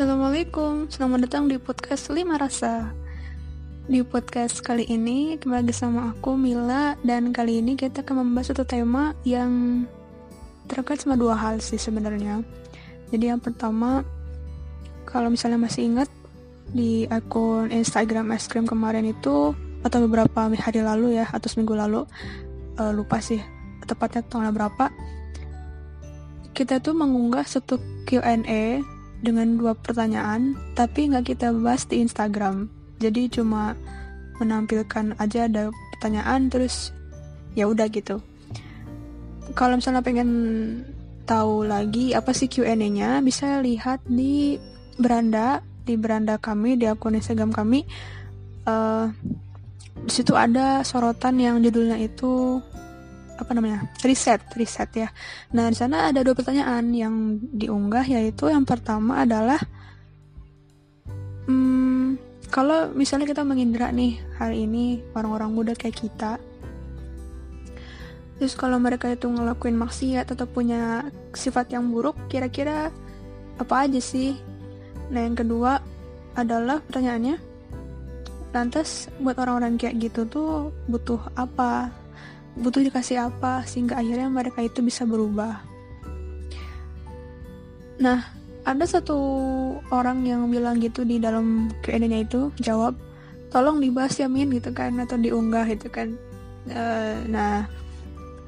Assalamualaikum, selamat datang di podcast Lima Rasa. Di podcast kali ini, kembali sama aku Mila Dan kali ini kita akan membahas satu tema yang terkait sama dua hal sih sebenarnya. Jadi yang pertama, kalau misalnya masih ingat di akun Instagram es krim kemarin itu Atau beberapa hari lalu ya, atau seminggu lalu uh, Lupa sih, tepatnya tanggal berapa Kita tuh mengunggah satu Q&A dengan dua pertanyaan, tapi nggak kita bahas di Instagram. Jadi cuma menampilkan aja ada pertanyaan terus ya udah gitu. Kalau misalnya pengen tahu lagi apa sih Q&A-nya, bisa lihat di beranda di beranda kami di akun Instagram kami. Uh, di situ ada sorotan yang judulnya itu apa namanya riset riset ya. Nah di sana ada dua pertanyaan yang diunggah yaitu yang pertama adalah hmm, kalau misalnya kita mengindra nih hari ini orang-orang muda kayak kita terus kalau mereka itu ngelakuin maksiat atau punya sifat yang buruk kira-kira apa aja sih? Nah yang kedua adalah pertanyaannya lantas buat orang-orang kayak gitu tuh butuh apa butuh dikasih apa sehingga akhirnya mereka itu bisa berubah. Nah, ada satu orang yang bilang gitu di dalam Q&A-nya itu jawab, tolong dibahas ya Min gitu kan atau diunggah gitu kan. Uh, nah,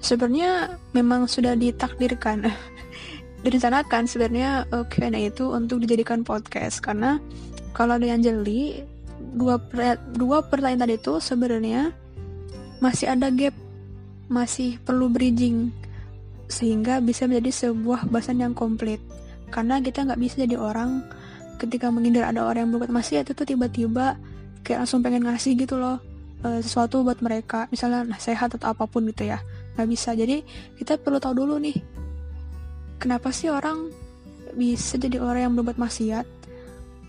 sebenarnya memang sudah ditakdirkan direncanakan sebenarnya uh, Q&A itu untuk dijadikan podcast karena kalau ada yang jeli dua dua pertanyaan tadi itu sebenarnya masih ada gap masih perlu bridging sehingga bisa menjadi sebuah bahasan yang komplit. Karena kita nggak bisa jadi orang ketika menghindar ada orang yang berbuat maksiat itu tiba-tiba kayak langsung pengen ngasih gitu loh e, sesuatu buat mereka. Misalnya nasihat atau apa pun gitu ya nggak bisa. Jadi kita perlu tahu dulu nih kenapa sih orang bisa jadi orang yang berbuat maksiat?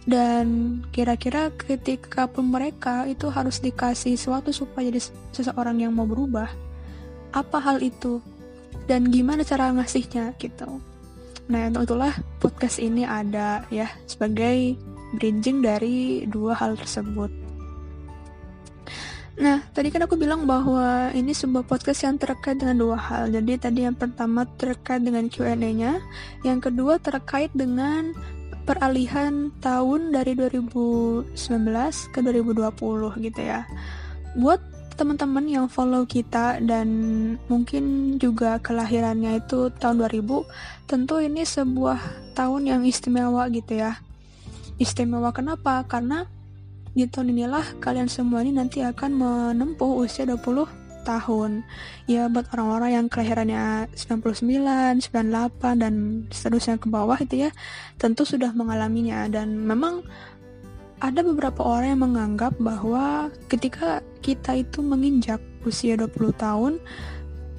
Dan kira-kira ketika pun mereka itu harus dikasih sesuatu supaya jadi seseorang yang mau berubah apa hal itu dan gimana cara ngasihnya gitu. Nah, untuk itulah podcast ini ada ya sebagai bridging dari dua hal tersebut. Nah, tadi kan aku bilang bahwa ini sebuah podcast yang terkait dengan dua hal. Jadi tadi yang pertama terkait dengan Q&A-nya, yang kedua terkait dengan peralihan tahun dari 2019 ke 2020 gitu ya. Buat teman-teman yang follow kita dan mungkin juga kelahirannya itu tahun 2000 tentu ini sebuah tahun yang istimewa gitu ya. Istimewa kenapa? karena di tahun inilah kalian semua ini nanti akan menempuh usia 20 tahun. Ya buat orang-orang yang kelahirannya 99, 98 dan seterusnya ke bawah itu ya tentu sudah mengalaminya. Dan memang ada beberapa orang yang menganggap bahwa ketika kita itu menginjak usia 20 tahun,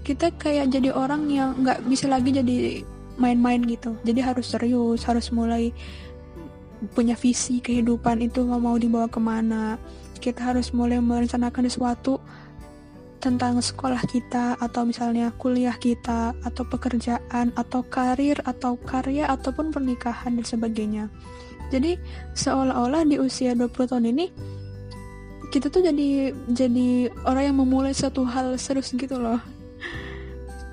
kita kayak jadi orang yang nggak bisa lagi jadi main-main gitu. Jadi harus serius, harus mulai punya visi kehidupan itu mau mau dibawa ke mana. Kita harus mulai merencanakan sesuatu tentang sekolah kita atau misalnya kuliah kita atau pekerjaan atau karir atau karya ataupun pernikahan dan sebagainya. Jadi seolah-olah di usia 20 tahun ini kita tuh jadi jadi orang yang memulai satu hal serius gitu loh.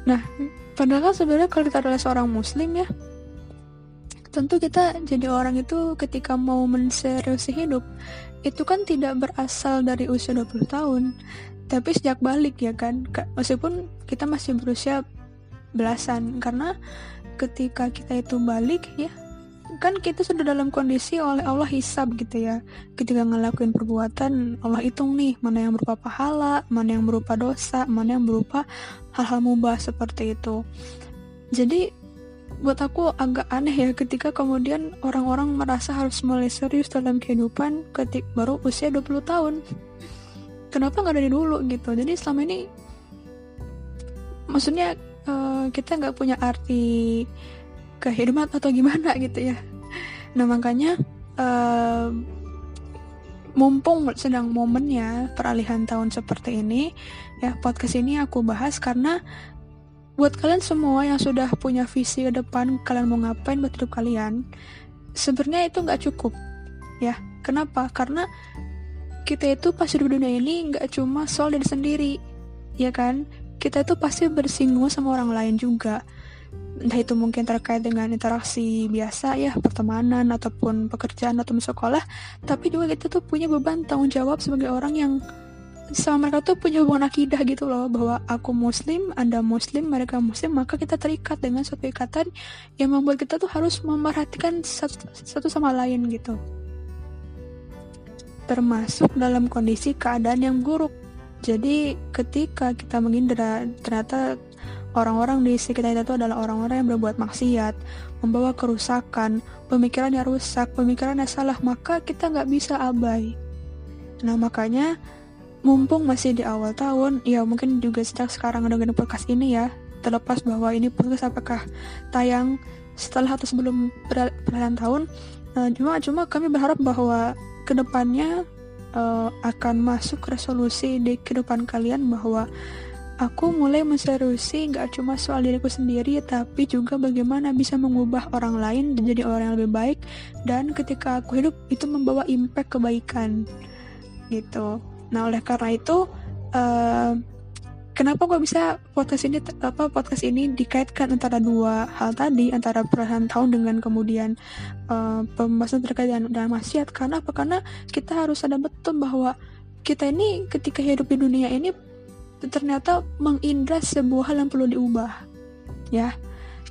Nah, padahal kan sebenarnya kalau kita adalah seorang muslim ya, tentu kita jadi orang itu ketika mau menseriusi hidup itu kan tidak berasal dari usia 20 tahun tapi sejak balik ya kan meskipun kita masih berusia belasan karena ketika kita itu balik ya kan kita sudah dalam kondisi oleh Allah hisab gitu ya. Ketika ngelakuin perbuatan Allah hitung nih mana yang berupa pahala mana yang berupa dosa mana yang berupa hal-hal mubah seperti itu. Jadi buat aku agak aneh ya ketika kemudian orang-orang merasa harus mulai serius dalam kehidupan ketik baru usia 20 tahun. Kenapa nggak dari dulu gitu? Jadi selama ini maksudnya uh, kita nggak punya arti kehidupan atau gimana gitu ya nah makanya uh, mumpung sedang momennya peralihan tahun seperti ini ya podcast ini aku bahas karena buat kalian semua yang sudah punya visi ke depan kalian mau ngapain buat hidup kalian sebenarnya itu nggak cukup ya. Kenapa? Karena kita itu pas hidup dunia ini nggak cuma soal diri sendiri ya kan? Kita itu pasti bersinggung sama orang lain juga entah itu mungkin terkait dengan interaksi biasa ya pertemanan ataupun pekerjaan atau sekolah tapi juga kita tuh punya beban tanggung jawab sebagai orang yang sama mereka tuh punya hubungan akidah gitu loh bahwa aku muslim anda muslim mereka muslim maka kita terikat dengan suatu ikatan yang membuat kita tuh harus memperhatikan satu, satu sama lain gitu. Termasuk dalam kondisi keadaan yang buruk. Jadi ketika kita menghindar ternyata orang-orang di sekitar kita itu adalah orang-orang yang berbuat maksiat, membawa kerusakan, pemikirannya rusak, pemikirannya salah, maka kita nggak bisa abai. Nah makanya mumpung masih di awal tahun, ya mungkin juga sejak sekarang gini podcast ini ya, terlepas bahwa ini podcast apakah tayang setelah atau sebelum perayaan tahun, uh, cuma cuma kami berharap bahwa ke depannya uh, akan masuk resolusi di kehidupan kalian bahwa aku mulai menseriusi gak cuma soal diriku sendiri tapi juga bagaimana bisa mengubah orang lain menjadi orang yang lebih baik. Dan ketika aku hidup itu membawa impact kebaikan. Gitu. Nah oleh karena itu uh, kenapa gue bisa podcast ini apa podcast ini dikaitkan antara dua hal tadi antara perasaan tahun dengan kemudian uh, pembahasan terkait dengan, dengan maksiat? Karena apa? Karena kita harus sadar betul bahwa kita ini ketika hidup di dunia ini ternyata mengindra sebuah hal yang perlu diubah. Ya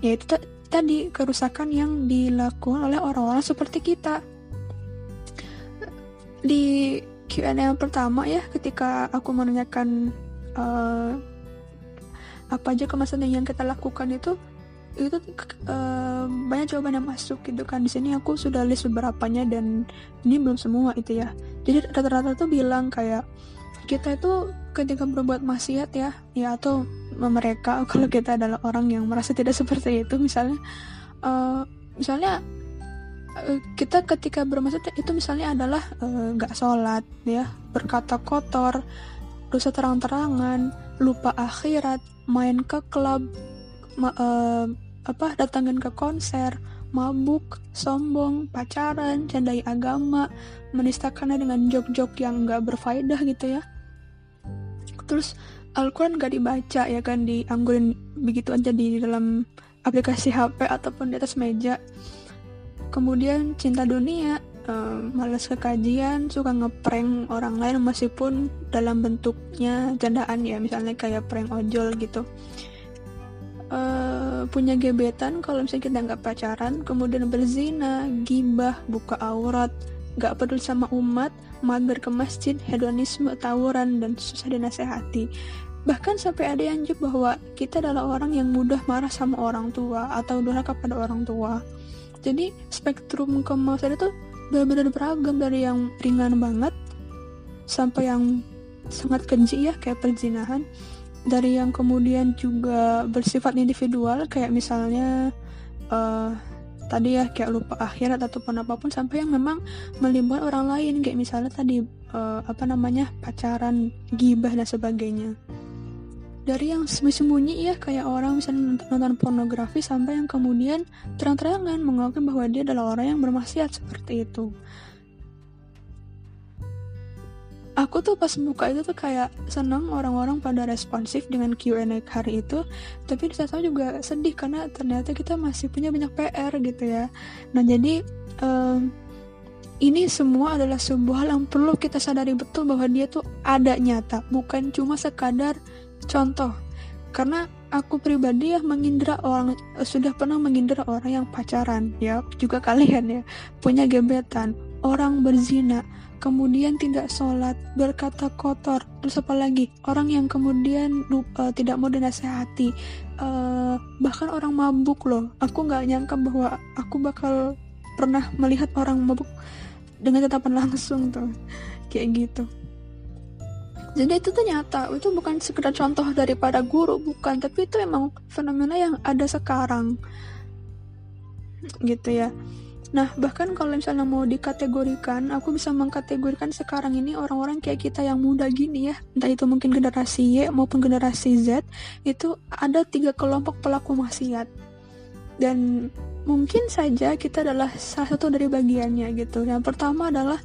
yaitu tadi kerusakan yang dilakukan oleh orang-orang seperti kita. Di Q&A yang pertama ya ketika aku menanyakan uh, apa aja kemasan yang kita lakukan itu itu uh, banyak jawaban yang masuk gitu kan. Di sini aku sudah list beberapanya dan ini belum semua itu ya. Jadi rata-rata tuh bilang kayak kita itu ketika berbuat maksiat ya ya atau mereka kalau kita adalah orang yang merasa tidak seperti itu misalnya uh, misalnya kita ketika bermaksud itu misalnya adalah nggak uh, sholat ya berkata kotor dosa terang-terangan, lupa akhirat, main ke klub, ma uh, apa datangin ke konser, mabuk, sombong, pacaran, candai agama, menistakannya dengan jok-jok yang nggak berfaedah gitu ya. Terus Al-Quran gak dibaca ya kan dianggurin begitu aja di dalam aplikasi HP ataupun di atas meja. Kemudian cinta dunia, uh, malas kekajian suka ngeprank orang lain meskipun dalam bentuknya candaan ya misalnya kayak prank ojol gitu uh, punya gebetan kalau misalnya kita nggak pacaran kemudian berzina gibah buka aurat nggak peduli sama umat mager ke masjid hedonisme tawuran dan susah dinasehati. Bahkan sampai ada yang juga bahwa kita adalah orang yang mudah marah sama orang tua atau durhaka pada orang tua. Jadi spektrum kemasan itu benar-benar beragam dari yang ringan banget sampai yang sangat keji ya kayak perzinahan. Dari yang kemudian juga bersifat individual kayak misalnya uh, tadi ya kayak lupa akhirat ataupun apa pun sampai yang memang melibatkan orang lain. Kayak misalnya tadi uh, apa namanya pacaran gibah dan sebagainya. Dari yang sembunyi ya kayak orang misalnya nonton, pornografi sampai yang kemudian terang-terangan mengakui bahwa dia adalah orang yang bermaksiat seperti itu aku tuh pas buka itu tuh kayak senang orang-orang pada responsif dengan Q&A hari itu. Tapi di saat juga sedih karena ternyata kita masih punya banyak PR gitu ya. Nah jadi um, ini semua adalah sebuah hal yang perlu kita sadari betul bahwa dia tuh ada nyata bukan cuma sekadar Contoh, karena aku pribadi ya mengindra orang sudah pernah mengindra orang yang pacaran ya juga kalian ya punya gebetan orang berzina kemudian tidak sholat berkata kotor. Terus apa lagi? Orang yang kemudian uh, tidak mau dinasehati. Uh, bahkan orang mabuk loh. Aku nggak nyangka bahwa aku bakal pernah melihat orang mabuk dengan tatapan langsung tuh. Kayak gitu. Jadi itu tuh nyata. Itu bukan sekedar contoh daripada guru bukan. Tapi itu emang fenomena yang ada sekarang. Gitu ya Nah, bahkan kalau misalnya mau dikategorikan, aku bisa mengkategorikan sekarang ini orang-orang kayak kita yang muda gini ya, entah itu mungkin generasi Y maupun generasi Z, itu ada tiga kelompok pelaku maksiat. Dan mungkin saja kita adalah salah satu dari bagiannya gitu. Yang pertama adalah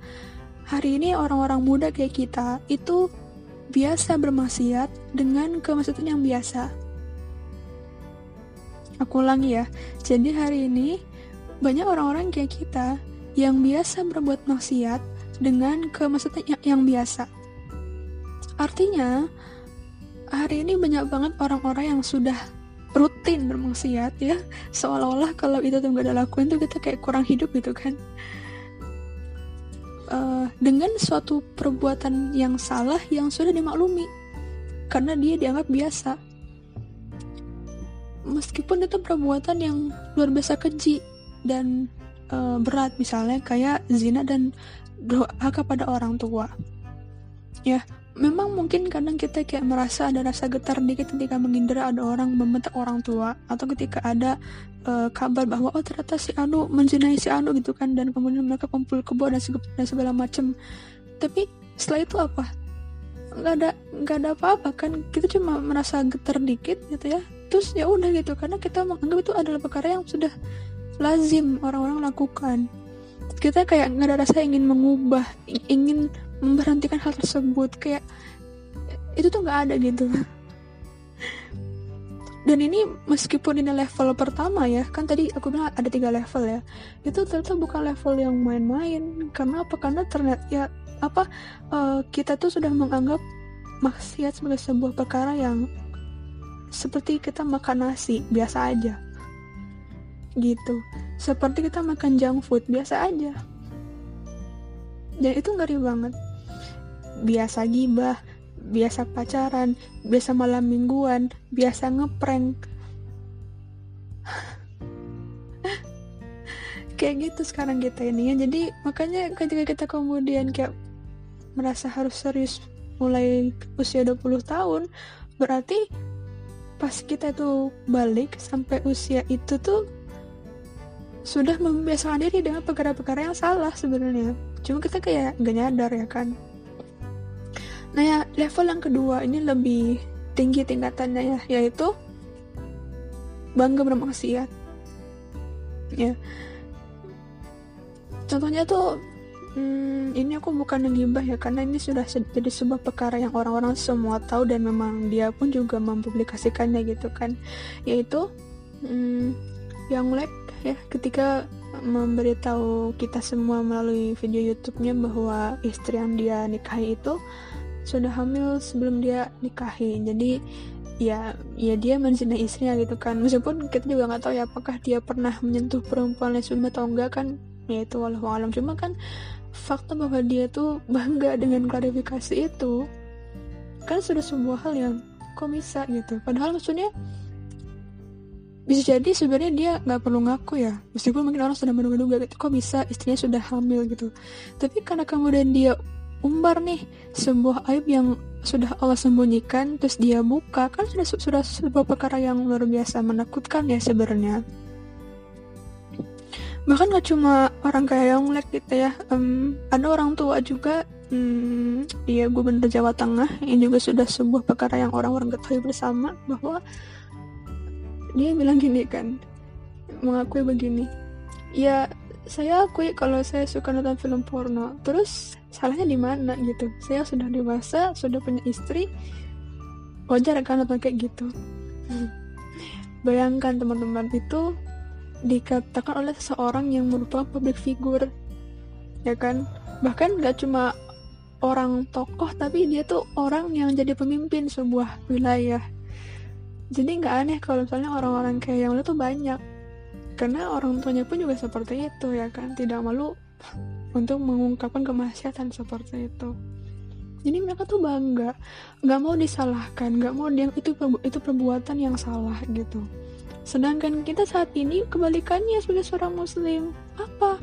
hari ini orang-orang muda kayak kita itu biasa bermaksiat dengan kemaksiatan yang biasa. Aku ulangi ya. Jadi hari ini banyak orang-orang kayak kita yang biasa berbuat maksiat dengan kemaksiatan yang, yang biasa. Artinya, hari ini banyak banget orang-orang yang sudah rutin bermaksiat ya. Seolah-olah kalau itu tuh gak ada lakuin tuh kita kayak kurang hidup gitu kan. Uh, dengan suatu perbuatan yang salah yang sudah dimaklumi karena dia dianggap biasa. Meskipun itu perbuatan yang luar biasa keji dan uh, berat. Misalnya kayak zina dan doa kepada orang tua. Ya memang mungkin kadang kita kayak merasa ada rasa getar dikit ketika menghindar ada orang membentak orang tua. Atau ketika ada uh, kabar bahwa oh ternyata si Anu menzinai si Anu gitu kan. Dan kemudian mereka kumpul kebo dan segala, dan segala macam tapi setelah itu apa? Nggak ada nggak ada apa-apa kan. Kita cuma merasa getar dikit gitu ya. Terus ya udah gitu. Karena kita menganggap itu adalah perkara yang sudah lazim orang-orang lakukan. Kita kayak nggak ada rasa ingin mengubah ingin memberhentikan hal tersebut kayak itu tuh nggak ada gitu. Dan ini meskipun ini level pertama ya kan tadi aku bilang ada tiga level ya itu ternyata bukan level yang main-main karena apa? Karena ternyata ya apa uh, kita tuh sudah menganggap maksiat sebagai sebuah perkara yang seperti kita makan nasi biasa aja gitu. Seperti kita makan junk food biasa aja. Dan itu ngeri banget. Biasa gibah biasa pacaran biasa malam mingguan biasa ngeprank. Kayak gitu sekarang kita ini ya jadi makanya ketika kita kemudian kayak merasa harus serius mulai usia 20 tahun berarti pas kita tuh balik sampai usia itu tuh sudah membiasakan diri dengan perkara-perkara yang salah sebenarnya. Cuma kita kayak gak nyadar ya kan? Nah ya level yang kedua ini lebih tinggi tingkatannya ya yaitu bangga bermaksiat. Ya. Contohnya tuh hmm, ini aku bukan ngibah ya karena ini sudah jadi sebuah perkara yang orang-orang semua tahu dan memang dia pun juga mempublikasikannya gitu kan. Yaitu hmm, yang like ya ketika memberitahu kita semua melalui video YouTube-nya bahwa istri yang dia nikahi itu sudah hamil sebelum dia nikahi. Jadi ya ya dia menzinai istrinya gitu kan. Meskipun kita juga nggak tahu ya apakah dia pernah menyentuh perempuan lesbian atau enggak kan. Ya itu walau alam cuma kan fakta bahwa dia tuh bangga dengan klarifikasi itu kan sudah sebuah hal yang kok gitu. Padahal maksudnya bisa jadi sebenarnya dia nggak perlu ngaku ya. Meskipun mungkin orang sudah menduga-duga gitu. Kok bisa istrinya sudah hamil gitu. Tapi karena kemudian dia umbar nih sebuah aib yang sudah Allah sembunyikan terus dia buka kan sudah sudah sebuah perkara yang luar biasa menakutkan ya sebenarnya. Bahkan gak cuma orang kayak Yonglek gitu ya um, ada orang tua juga um, dia gubernur Jawa Tengah yang juga sudah sebuah perkara yang orang-orang ketahui bersama bahwa dia bilang gini kan mengakui begini ya saya akui kalau saya suka nonton film porno. Terus salahnya di mana? Gitu. Saya sudah dewasa sudah punya istri wajar kan nonton kayak gitu? Bayangkan teman-teman itu dikatakan oleh seseorang yang merupakan public figure ya kan? Bahkan gak cuma orang tokoh tapi dia tuh orang yang jadi pemimpin sebuah wilayah jadi nggak aneh kalau misalnya orang-orang kayak yang lu tuh banyak. Karena orang tuanya pun juga seperti itu ya kan? Tidak malu untuk mengungkapkan kemaksiatan seperti itu. Jadi mereka tuh bangga. Nggak mau disalahkan nggak mau dia itu itu perbuatan yang salah gitu. Sedangkan kita saat ini kebalikannya sebagai seorang muslim. Apa?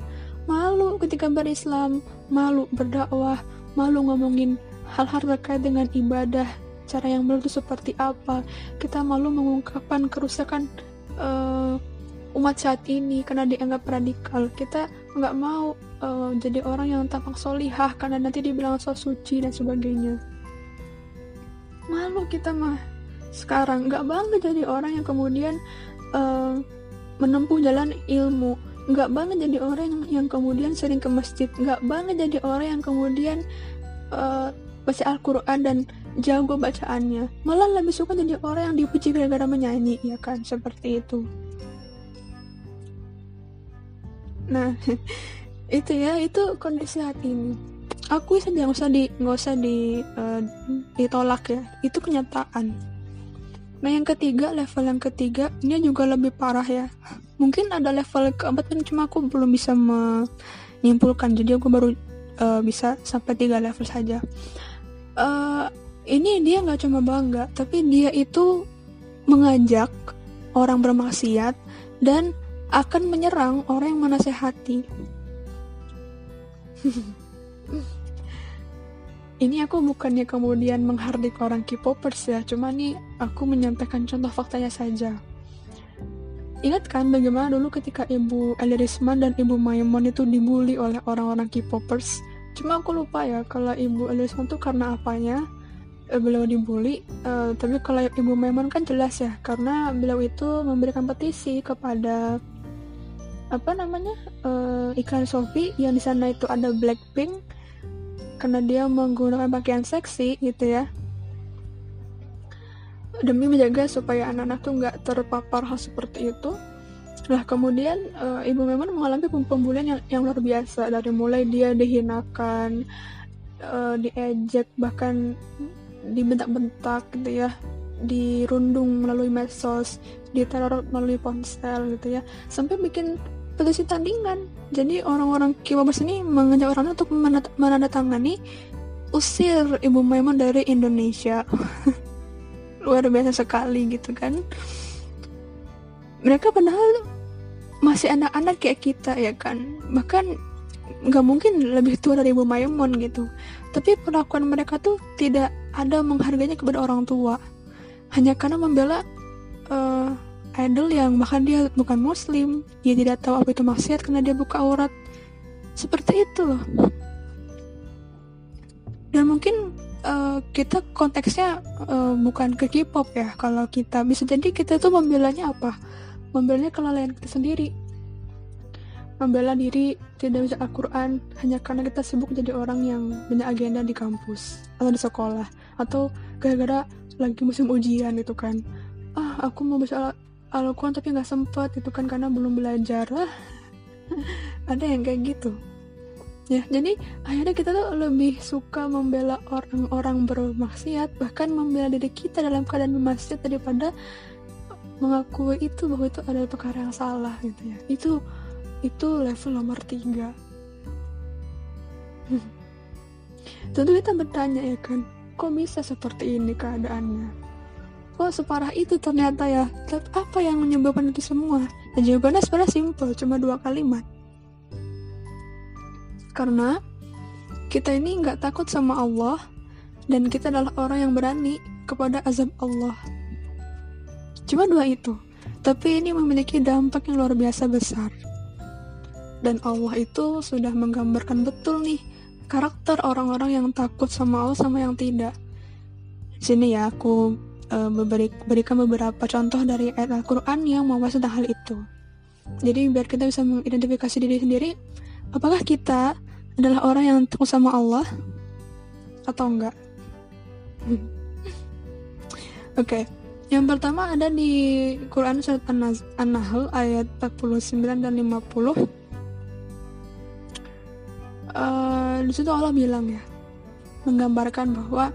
Malu ketika berislam malu berdakwah malu ngomongin hal-hal terkait dengan ibadah cara yang benar itu seperti apa. Kita malu mengungkapkan kerusakan uh, umat saat ini karena dianggap radikal. Kita nggak mau uh, jadi orang yang tampak solihah karena nanti dibilang so suci dan sebagainya. Malu kita mah sekarang. Nggak bangga jadi orang yang kemudian uh, menempuh jalan ilmu. Nggak banget jadi orang yang, yang kemudian sering ke masjid. Nggak banget jadi orang yang kemudian uh, baca Al-Quran dan jago bacaannya. Malah lebih suka jadi orang yang dipuji gara-gara menyanyi ya kan? Seperti itu. Nah itu ya itu kondisi hati ini. Aku saja nggak usah di nggak usah di uh, ditolak ya. Itu kenyataan. Nah yang ketiga level yang ketiga ini juga lebih parah ya. Mungkin ada level keempat kan cuma aku belum bisa menyimpulkan. Jadi aku baru uh, bisa sampai tiga level saja. Uh, ini dia nggak cuma bangga tapi dia itu mengajak orang bermaksiat dan akan menyerang orang yang menasehati ini aku bukannya kemudian menghardik orang K-popers ya, cuma nih aku menyampaikan contoh faktanya saja. Ingat kan bagaimana dulu ketika Ibu Elirisman dan Ibu Maimon itu dibully oleh orang-orang K-popers? Cuma aku lupa ya kalau Ibu Elirisman itu karena apanya beliau dibully, uh, tapi kalau Ibu Maimon kan jelas ya karena beliau itu memberikan petisi kepada apa namanya uh, iklan Shopee yang di sana itu ada Blackpink karena dia menggunakan pakaian seksi gitu ya. Demi menjaga supaya anak-anak tuh nggak terpapar hal seperti itu. Nah kemudian uh, ibu memang mengalami pembulian yang, yang luar biasa. Dari mulai dia dihinakan, diejek bahkan dibentak-bentak gitu ya, dirundung melalui medsos, diteror melalui ponsel gitu ya, sampai bikin petisi tandingan. Jadi orang-orang Kibabers ini mengajak orang untuk menandatangani usir Ibu Maimun dari Indonesia. Luar biasa sekali gitu kan. Mereka padahal masih anak-anak kayak kita ya kan. Bahkan nggak mungkin lebih tua dari Ibu Maimun gitu. Tapi perlakuan mereka tuh tidak ada menghargainya kepada orang tua. Hanya karena membela uh, idol yang bahkan dia bukan muslim. Dia tidak tahu apa itu maksiat karena dia buka aurat. Seperti itu loh. Dan mungkin uh, kita konteksnya uh, bukan ke K-pop ya. Kalau kita bisa jadi kita tuh membelanya apa? Membelanya kelalaian kita sendiri membela diri tidak bisa Al-Quran hanya karena kita sibuk jadi orang yang punya agenda di kampus atau di sekolah atau gara-gara lagi musim ujian itu kan. Ah aku mau baca Al-Quran tapi nggak sempet itu kan karena belum belajar. Lah ada yang kayak gitu. Ya jadi akhirnya kita tuh lebih suka membela orang-orang bermaksiat bahkan membela diri kita dalam keadaan bermaksiat daripada mengakui itu bahwa itu adalah perkara yang salah gitu ya. Itu itu level nomor tiga. Tentu kita bertanya ya kan? Kok bisa seperti ini keadaannya? Kok separah itu ternyata ya. Apa yang menyebabkan itu semua? Dan jawabannya sebenarnya simpel cuma dua kalimat. Karena kita ini nggak takut sama Allah dan kita adalah orang yang berani kepada azab Allah. Cuma dua itu. Tapi ini memiliki dampak yang luar biasa besar dan Allah itu sudah menggambarkan betul nih karakter orang-orang yang takut sama Allah sama yang tidak sini ya aku uh, berikan beberapa contoh dari ayat Al-Quran yang membahas tentang hal itu. Jadi biar kita bisa mengidentifikasi diri sendiri, apakah kita adalah orang yang takut sama Allah atau enggak? Oke, okay. yang pertama ada di Quran surat An-Nahl ayat 49 dan 50. Uh, di situ Allah bilang ya, menggambarkan bahwa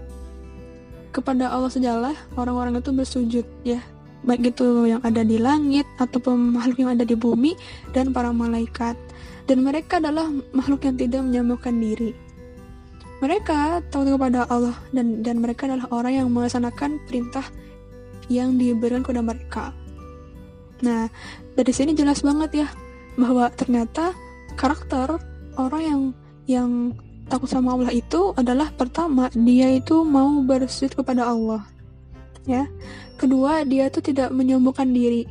kepada Allah sejalah orang-orang itu bersujud ya. Baik itu yang ada di langit ataupun makhluk yang ada di bumi dan para malaikat. Dan mereka adalah makhluk yang tidak menyembuhkan diri. Mereka tahu kepada Allah dan dan mereka adalah orang yang melaksanakan perintah yang diberikan kepada mereka. Nah dari sini jelas banget ya bahwa ternyata karakter orang yang yang takut sama Allah itu adalah pertama dia itu mau bersujud kepada Allah ya. Kedua dia itu tidak menyombongkan diri.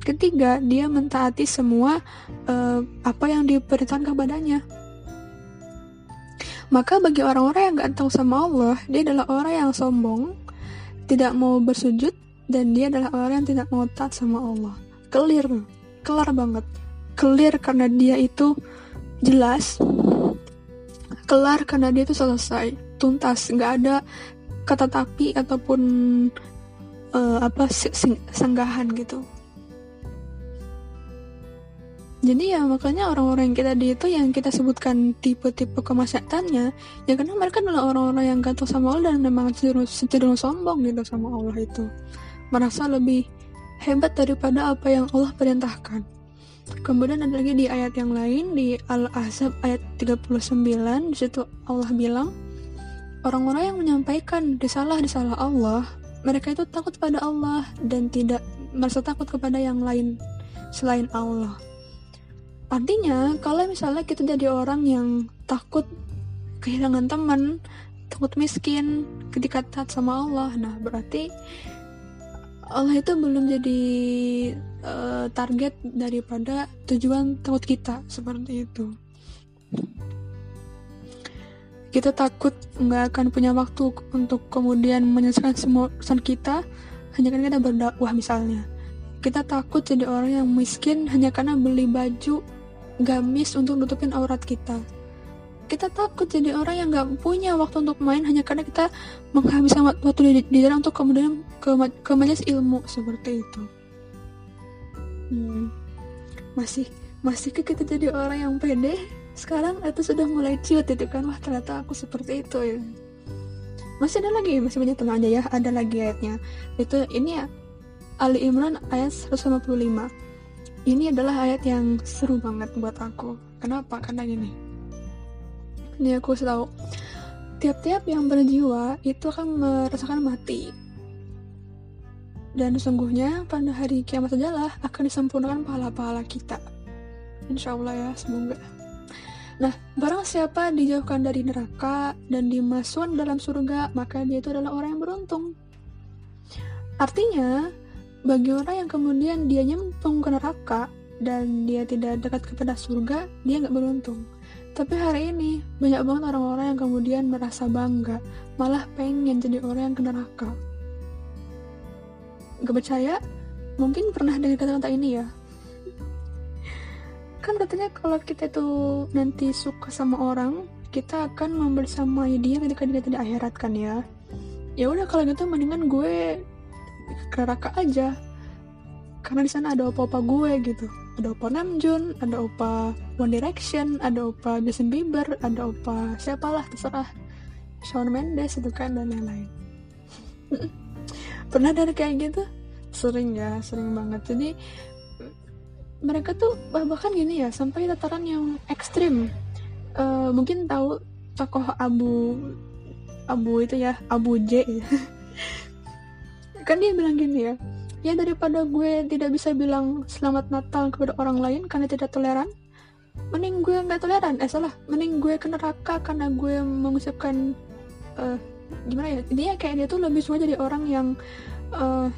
Ketiga dia mentaati semua uh, apa yang diperintahkan kepadanya. Maka bagi orang-orang yang gak tahu sama Allah dia adalah orang yang sombong tidak mau bersujud dan dia adalah orang yang tidak mau taat sama Allah. Clear kelar banget. Clear karena dia itu jelas kelar karena dia itu selesai. Tuntas nggak ada kata tapi ataupun uh, apa senggahan gitu. Jadi ya makanya orang-orang yang kita di itu yang kita sebutkan tipe-tipe kemaksiatannya ya karena mereka adalah orang-orang yang gantung sama Allah dan memang cenderung, cenderung sombong gitu sama Allah itu. Merasa lebih hebat daripada apa yang Allah perintahkan kemudian ada lagi di ayat yang lain di Al-Ahzab ayat 39 di situ Allah bilang orang-orang yang menyampaikan disalah disalah Allah mereka itu takut pada Allah dan tidak merasa takut kepada yang lain selain Allah. Artinya kalau misalnya kita jadi orang yang takut kehilangan teman takut miskin ketika taat sama Allah nah berarti Allah itu belum jadi uh, target daripada tujuan takut kita seperti itu. Kita takut nggak akan punya waktu untuk kemudian menyelesaikan semua urusan kita hanya karena kita berdakwah misalnya. Kita takut jadi orang yang miskin hanya karena beli baju gamis untuk nutupin aurat kita kita takut jadi orang yang nggak punya waktu untuk main hanya karena kita menghabiskan waktu di, di jalan untuk kemudian ke, ke majelis ilmu seperti itu. Hmm, masih masih ke kita jadi orang yang pede? Sekarang itu sudah mulai ciut itu kan? Wah ternyata aku seperti itu ya. Masih ada lagi masih banyak teman aja ya. Ada lagi ayatnya. Itu ini ya Ali Imran ayat 155 ini adalah ayat yang seru banget buat aku. Kenapa? Karena gini. Ini aku tahu. Tiap-tiap yang berjiwa itu akan merasakan mati. Dan sesungguhnya pada hari kiamat sajalah akan disempurnakan pahala-pahala kita. Insya Allah ya, semoga. Nah, barang siapa dijauhkan dari neraka dan dimasukkan dalam surga, maka dia itu adalah orang yang beruntung. Artinya, bagi orang yang kemudian dia nyempung ke neraka dan dia tidak dekat kepada surga, dia nggak beruntung. Tapi hari ini banyak banget orang-orang yang kemudian merasa bangga, malah pengen jadi orang yang ke neraka. Gak percaya? Mungkin pernah dengar kata-kata ini ya. Kan katanya kalau kita tuh nanti suka sama orang, kita akan membersamai dia ketika dia tidak akhirat kan ya. Ya udah kalau gitu mendingan gue ke neraka aja karena di sana ada opa-opa gue gitu ada opa Namjoon ada opa One Direction ada opa Justin Bieber ada opa siapalah terserah. Shawn Mendes itu kan dan lain-lain. Pernah dari kayak gitu? Sering ya sering banget. Jadi mereka tuh bahkan gini ya sampai tataran yang ekstrim. Uh, mungkin tahu tokoh Abu Abu itu ya Abu J. Kan dia bilang gini ya ya daripada gue tidak bisa bilang selamat Natal kepada orang lain karena tidak toleran mending gue nggak toleran. Eh salah. Mending gue ke neraka karena gue mengucapkan uh, gimana ya? Dia kayak dia tuh lebih suka jadi orang yang uh,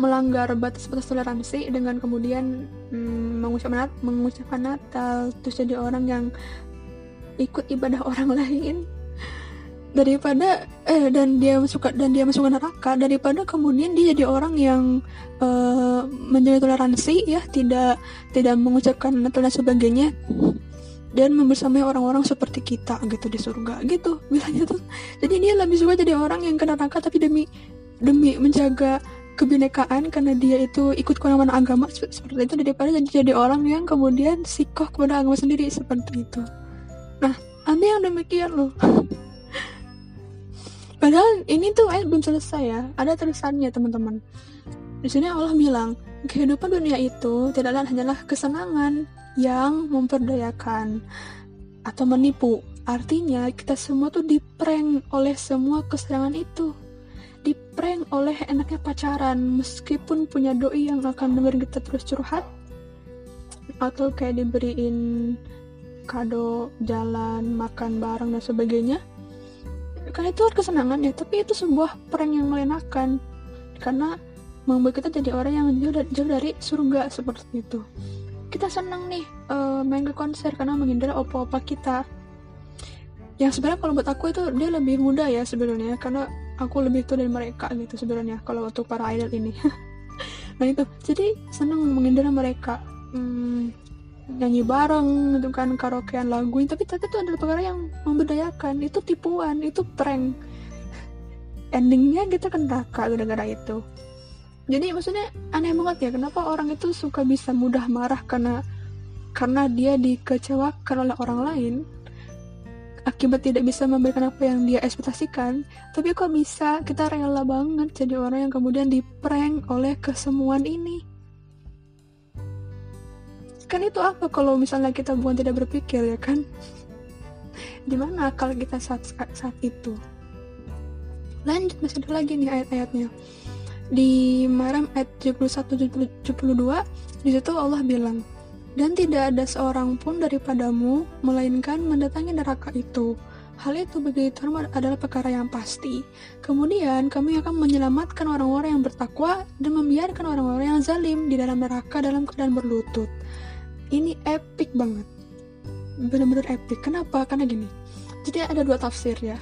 melanggar batas-batas toleransi dengan kemudian mm, mengucapkan mengucapkan Natal terus jadi orang yang ikut ibadah orang lain daripada eh dan dia masuk dan dia masuk neraka daripada kemudian dia jadi orang yang uh, menjaga toleransi ya tidak tidak mengucapkan dan sebagainya dan membersamai orang-orang seperti kita gitu di surga gitu bilangnya tuh. Jadi dia lebih suka jadi orang yang ke neraka tapi demi demi menjaga kebinekaan karena dia itu ikut ke mana-mana agama seperti itu daripada jadi jadi orang yang kemudian sikoh kepada agama sendiri seperti itu. Nah ada yang demikian loh Padahal ini tuh ayat belum selesai ya. Ada tulisannya teman-teman. Di sini Allah bilang, kehidupan dunia itu tidaklah hanyalah kesenangan yang memperdayakan atau menipu. Artinya kita semua tuh diprank oleh semua kesenangan itu. Diprank oleh enaknya pacaran meskipun punya doi yang akan dengerin kita terus curhat atau kayak diberiin kado jalan makan bareng dan sebagainya karena itu kesenangan ya tapi itu sebuah prank yang melenakan. Karena membuat kita jadi orang yang jauh dari, surga seperti itu. Kita senang nih uh, main ke konser karena menghindar opa-opa kita. Yang sebenarnya kalau buat aku itu dia lebih muda ya sebenarnya karena aku lebih tua dari mereka gitu sebenarnya kalau untuk para idol ini. Nah itu. Jadi senang menghindar mereka. Hmm, nyanyi bareng gitu kan karaokean lagu tapi ternyata itu adalah perkara yang memberdayakan. Itu tipuan itu prank. Endingnya kita kena neraka gara-gara itu. Jadi maksudnya aneh banget ya kenapa orang itu suka bisa mudah marah karena karena dia dikecewakan oleh orang lain akibat tidak bisa memberikan apa yang dia ekspektasikan. Tapi kok bisa? Kita rela banget jadi orang yang kemudian diprank oleh kesemuan ini kan itu apa kalau misalnya kita bukan tidak berpikir ya kan? Di mana akal kita saat saat itu? Lanjut masih ada lagi nih ayat-ayatnya. Di Maram ayat 71 72 di situ Allah bilang dan tidak ada seorang pun daripadamu melainkan mendatangi neraka itu. Hal itu bagi Tuhan adalah perkara yang pasti. Kemudian kami akan menyelamatkan orang-orang yang bertakwa dan membiarkan orang-orang yang zalim di dalam neraka dalam keadaan berlutut ini epic banget. Bener-bener epic. Kenapa? Karena gini. Jadi ada dua tafsir ya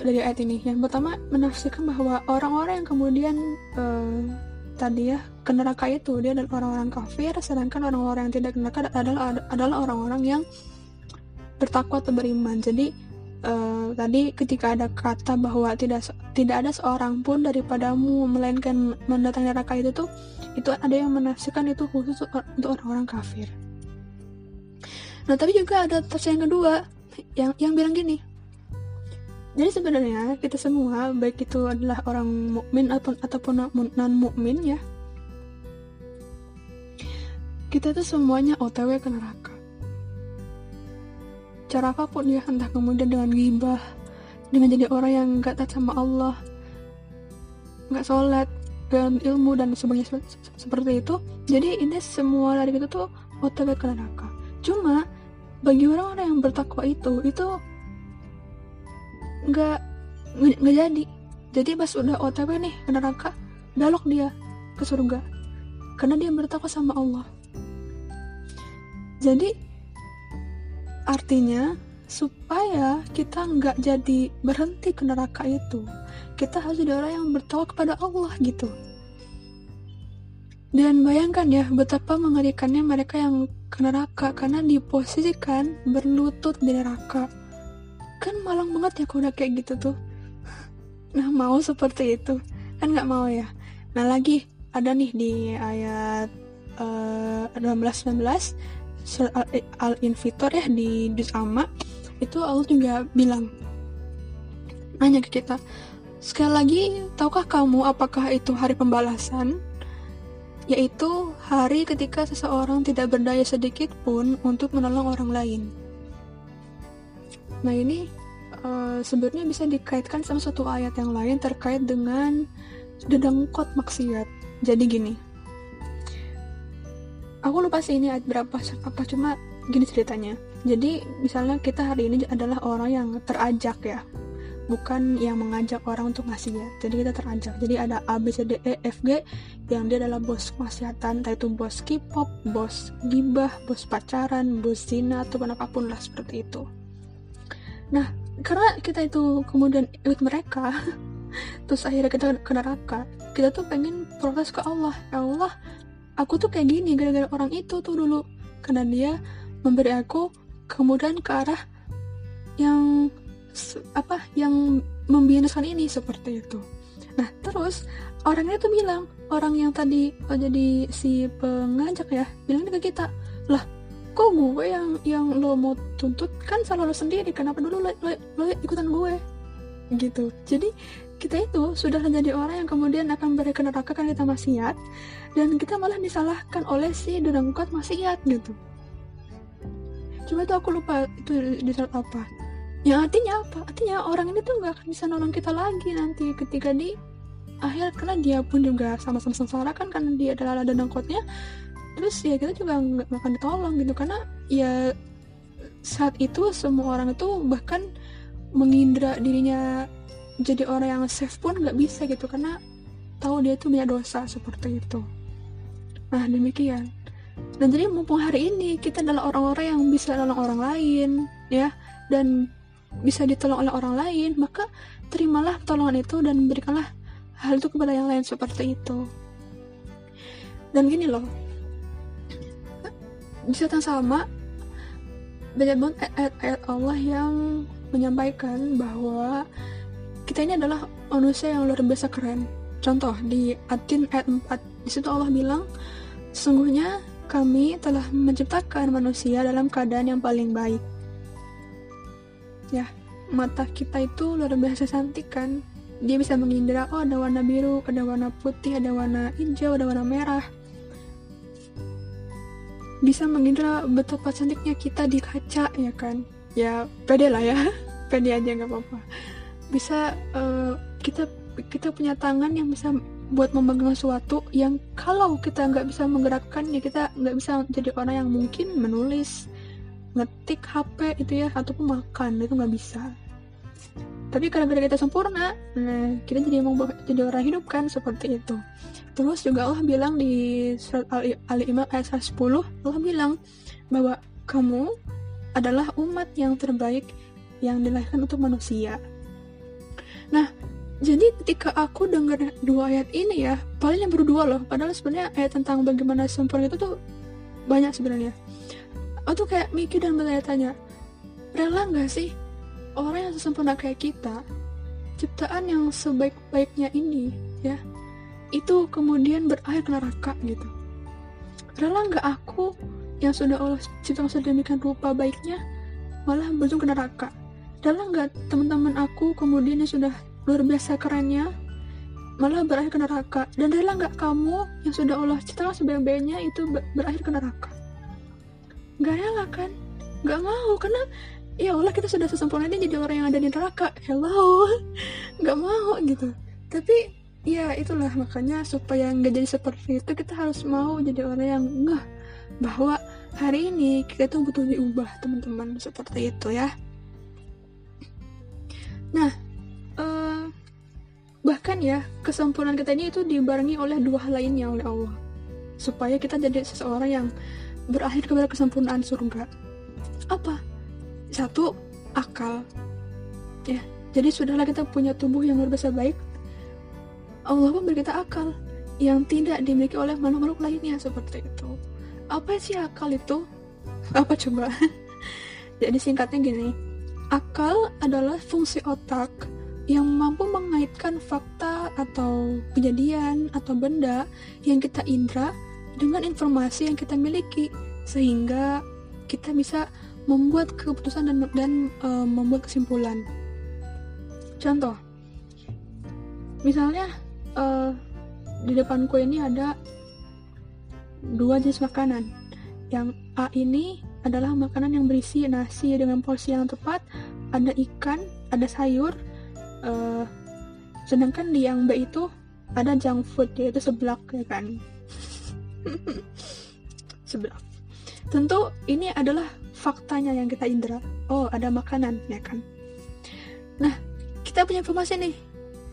dari ayat ini. Yang pertama menafsirkan bahwa orang-orang yang kemudian uh, tadi ya ke neraka itu dia adalah orang-orang kafir sedangkan orang-orang yang tidak ke neraka adalah adalah orang-orang yang bertakwa atau beriman. Jadi uh, tadi ketika ada kata bahwa tidak tidak ada seorang pun daripadamu melainkan mendatangi neraka itu tuh itu ada yang menafsirkan itu khusus untuk orang-orang kafir. Nah tapi juga ada tafsir yang kedua yang yang bilang gini. Jadi sebenarnya kita semua baik itu adalah orang mukmin atau ataupun non mukmin ya kita tuh semuanya otw ke neraka. Cara apa pun ya entah kemudian dengan gibah dengan jadi orang yang gak taat sama Allah gak sholat dengan ilmu dan sebagainya seperti itu. Jadi ini semua dari kita tuh otw ke neraka. Cuma bagi orang-orang yang bertakwa itu itu nggak nggak jadi. Jadi pas udah otw nih ke neraka belok dia ke surga. Karena dia bertakwa sama Allah. Jadi artinya supaya kita nggak jadi berhenti ke neraka itu kita harus jadi orang yang bertakwa kepada Allah gitu. Dan bayangkan ya betapa mengerikannya mereka yang ke neraka karena diposisikan berlutut di neraka. Kan malang banget ya kalau udah kayak gitu tuh. Nah mau seperti itu. Kan nggak mau ya. Nah lagi ada nih di ayat uh, 18 19 al-invitor ya di Juz Amma itu Allah juga bilang nanya ke kita Sekali lagi, tahukah kamu apakah itu hari pembalasan? Yaitu hari ketika seseorang tidak berdaya sedikit pun untuk menolong orang lain. Nah ini uh, sebenarnya bisa dikaitkan sama satu ayat yang lain terkait dengan dedengkot maksiat. Jadi gini, aku lupa sih ini ayat berapa apa cuma gini ceritanya. Jadi misalnya kita hari ini adalah orang yang terajak ya bukan yang mengajak orang untuk ngasih ya. Jadi kita terajak jadi ada A B C D E F G yang dia adalah bos kemaksiatan. Entah itu bos K-pop bos gibah bos pacaran bos zina atau apa pun lah seperti itu. Nah karena kita itu kemudian ikut mereka terus akhirnya kita ke neraka kita tuh pengen protes ke Allah. Ya Allah aku tuh kayak gini gara-gara orang itu tuh dulu. Karena dia memberi aku kemudian ke arah yang apa yang membinasakan ini seperti itu. Nah terus orangnya tuh bilang orang yang tadi oh, jadi si pengajak ya bilang ke kita lah kok gue yang yang lo mau tuntut? Kan salah lo sendiri kenapa dulu lo, lo, lo ikutan gue? Gitu. Jadi kita itu sudah menjadi orang yang kemudian akan berikan neraka kan kita maksiat dan kita malah disalahkan oleh si dedengkot maksiat gitu. Cuma tuh aku lupa itu di saat apa ya artinya apa? Artinya orang ini tuh nggak akan bisa nolong kita lagi nanti ketika di akhir karena dia pun juga sama-sama sengsara kan karena dia adalah ada dengkotnya terus ya kita juga nggak akan ditolong gitu karena ya saat itu semua orang itu bahkan mengindra dirinya jadi orang yang safe pun nggak bisa gitu karena tahu dia tuh punya dosa seperti itu. Nah demikian. Dan jadi mumpung hari ini kita adalah orang-orang yang bisa nolong orang lain ya. Dan bisa ditolong oleh orang lain, maka terimalah pertolongan itu dan berikanlah hal itu kepada yang lain seperti itu. dan gini loh di saat yang sama banyak banget ayat-ayat Allah yang menyampaikan bahwa kita ini adalah manusia yang luar biasa keren. Contoh di Atin ayat 4, di situ Allah bilang, sesungguhnya kami telah menciptakan manusia dalam keadaan yang paling baik. Ya, mata kita itu luar biasa cantik kan. Dia bisa mengindra, oh ada warna biru, ada warna putih, ada warna hijau, ada warna merah. Bisa mengindra betapa cantiknya kita di kaca, ya kan? Ya, pede lah ya. pede aja nggak apa-apa bisa uh, kita kita punya tangan yang bisa buat memegang sesuatu yang kalau kita nggak bisa menggerakkan ya kita nggak bisa jadi orang yang mungkin menulis ngetik HP itu ya ataupun makan itu nggak bisa tapi karena kita sempurna nah kita jadi mau jadi orang hidup kan seperti itu terus juga Allah bilang di surat Ali, Ali Imran ayat 10 Allah bilang bahwa kamu adalah umat yang terbaik yang dilahirkan untuk manusia. Nah, jadi ketika aku dengar dua ayat ini ya, paling yang berdua loh. Padahal sebenarnya ayat tentang bagaimana sempurna itu tuh banyak sebenarnya. Aku tuh kayak mikir dan bertanya-tanya, rela nggak sih orang yang sempurna kayak kita, ciptaan yang sebaik-baiknya ini, ya, itu kemudian berakhir ke neraka gitu. Rela nggak aku yang sudah Allah ciptakan sedemikian rupa baiknya, malah berujung ke neraka? Dalam nggak teman-teman aku kemudian yang sudah luar biasa kerennya malah berakhir ke neraka dan rela nggak kamu yang sudah Allah ciptakan sebaik-baiknya itu berakhir ke neraka nggak rela kan? Nggak mau karena ya Allah kita sudah sesempurna ini jadi orang yang ada di neraka. Hello? Nggak mau gitu. Tapi ya itulah makanya supaya nggak jadi seperti itu kita harus mau jadi orang yang ngeh bahwa hari ini kita tuh butuh diubah teman-teman seperti itu ya. Nah, uh, bahkan ya kesempurnaan kita ini itu dibarengi oleh dua hal lainnya oleh Allah. Supaya kita jadi seseorang yang berakhir kepada kesempurnaan surga. Apa? Satu, akal. Ya, jadi sudahlah kita punya tubuh yang luar biasa baik. Allah pun beri kita akal yang tidak dimiliki oleh makhluk-makhluk lainnya seperti itu. Apa sih akal itu? Apa coba? jadi singkatnya gini, Akal adalah fungsi otak yang mampu mengaitkan fakta atau kejadian atau benda yang kita indra dengan informasi yang kita miliki sehingga kita bisa membuat keputusan dan, dan e, membuat kesimpulan. Contoh, misalnya e, di depanku ini ada dua jenis makanan. Yang A ini adalah makanan yang berisi nasi dengan porsi yang tepat, ada ikan, ada sayur, uh, sedangkan di yang B itu ada junk food yaitu seblak ya kan seblak tentu ini adalah faktanya yang kita indra oh ada makanan ya kan? Nah kita punya informasi nih.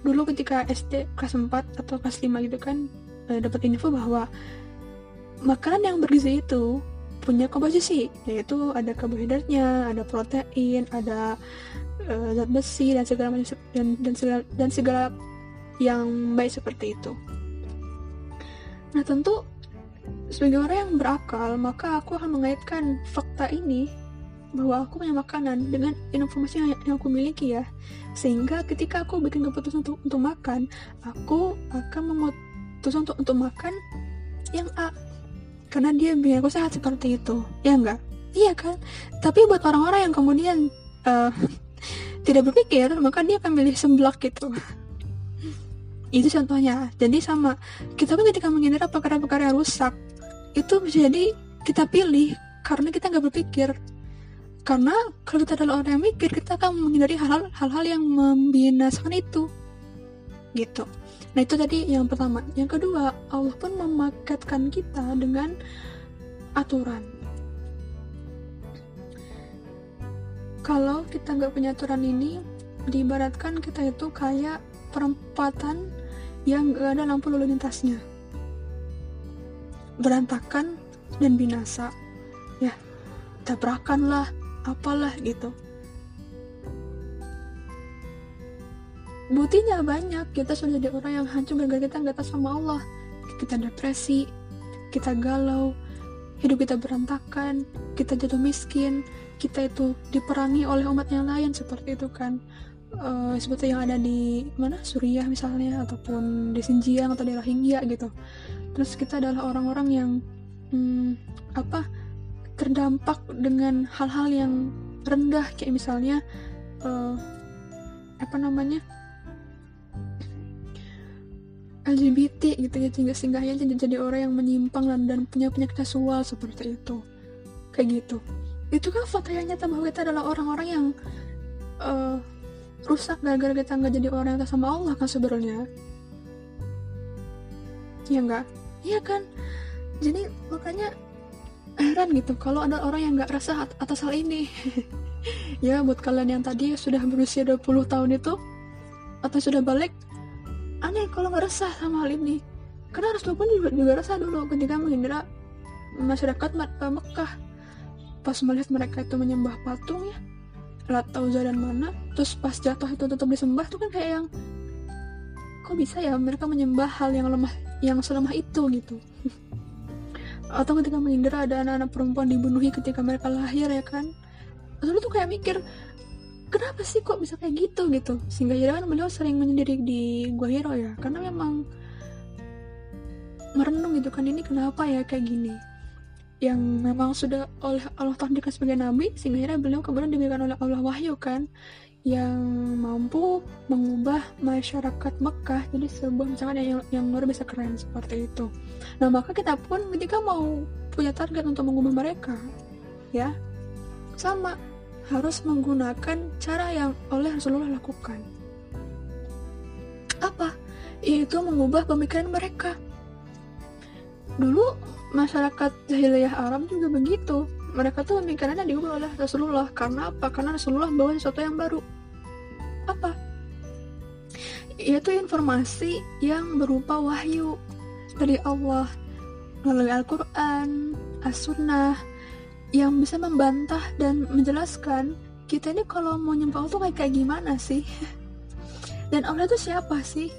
Dulu ketika SD kelas 4 atau kelas 5 gitu kan uh, dapat info bahwa makanan yang bergizi itu punya komposisi yaitu ada karbohidratnya, ada protein, ada uh, zat besi dan segala dan, dan segala dan segala yang baik seperti itu. Nah tentu sebagai orang yang berakal maka aku akan mengaitkan fakta ini bahwa aku punya makanan dengan informasi yang, yang aku miliki ya. Sehingga ketika aku bikin keputusan untuk, untuk makan aku akan memutuskan untuk untuk makan yang A. Karena dia bikin aku sehat seperti itu. Ya enggak? Iya kan? Tapi buat orang-orang yang kemudian uh, tidak berpikir maka dia akan milih semblak gitu itu contohnya. Jadi sama. Kita pun ketika menghindari perkara-perkara yang rusak itu bisa jadi kita pilih karena kita nggak berpikir. Karena kalau kita adalah orang yang mikir kita akan menghindari hal-hal yang membinasakan itu. Gitu. Nah itu tadi yang pertama. Yang kedua, Allah pun memakatkan kita dengan aturan. Kalau kita nggak punya aturan ini, diibaratkan kita itu kayak perempatan yang nggak ada lampu lalu lintasnya. Berantakan dan binasa. Ya, tabrakan lah, apalah gitu. buktinya banyak kita sudah jadi orang yang hancur gara-gara kita nggak tahu sama Allah kita depresi kita galau hidup kita berantakan kita jatuh miskin kita itu diperangi oleh umat yang lain seperti itu kan uh, seperti yang ada di mana? Suriah misalnya ataupun di Xinjiang atau di Rohingya gitu. Terus kita adalah orang-orang yang hmm, apa terdampak dengan hal-hal yang rendah. Kayak misalnya uh, apa namanya? LGBT gitu ya sehingga singgahnya jadi, jadi orang yang menyimpang dan, dan punya penyakit seksual seperti itu. Kayak gitu. Itu kan faktanya nyata bahwa kita adalah orang-orang yang uh, rusak gara-gara kita nggak jadi orang yang sama Allah kan sebenarnya. Ya enggak iya kan? Jadi makanya heran gitu kalau ada orang yang nggak resah atas hal ini. Ya buat kalian yang tadi sudah berusia 20 tahun itu atau sudah balik aneh kalau nggak resah sama hal ini. Karena Rasulullah pun juga, juga resah dulu ketika menghindar masyarakat Mekah. Pas melihat mereka itu menyembah patung ya Lat Tauza dan mana terus pas jatuh itu tetap disembah tuh kan kayak yang kok bisa ya mereka menyembah hal yang lemah yang selemah itu? gitu. Atau ketika menghindar ada anak-anak perempuan dibunuhi ketika mereka lahir ya kan? Lalu tuh kayak mikir kenapa sih kok bisa kayak gitu? gitu. Sehingga ya kan beliau sering menyendiri di Gua Hiro ya karena memang merenung gitu kan ini kenapa ya kayak gini yang memang sudah oleh Allah takdirkan sebagai nabi sehingga akhirnya beliau kemudian diberikan oleh Allah wahyu kan yang mampu mengubah masyarakat Mekah jadi sebuah misalkan yang, yang luar biasa keren seperti itu. Nah maka kita pun ketika mau punya target untuk mengubah mereka, ya sama harus menggunakan cara yang oleh Rasulullah lakukan. Apa? Yaitu mengubah pemikiran mereka. Dulu masyarakat jahiliyah Arab juga begitu. Mereka tuh pemikirannya diubah oleh Rasulullah. Karena apa? Karena Rasulullah bawa sesuatu yang baru. Apa? Yaitu informasi yang berupa wahyu dari Allah melalui Al-Quran, As-Sunnah, yang bisa membantah dan menjelaskan kita ini kalau mau nyembah Allah kayak, kayak gimana sih dan Allah itu siapa sih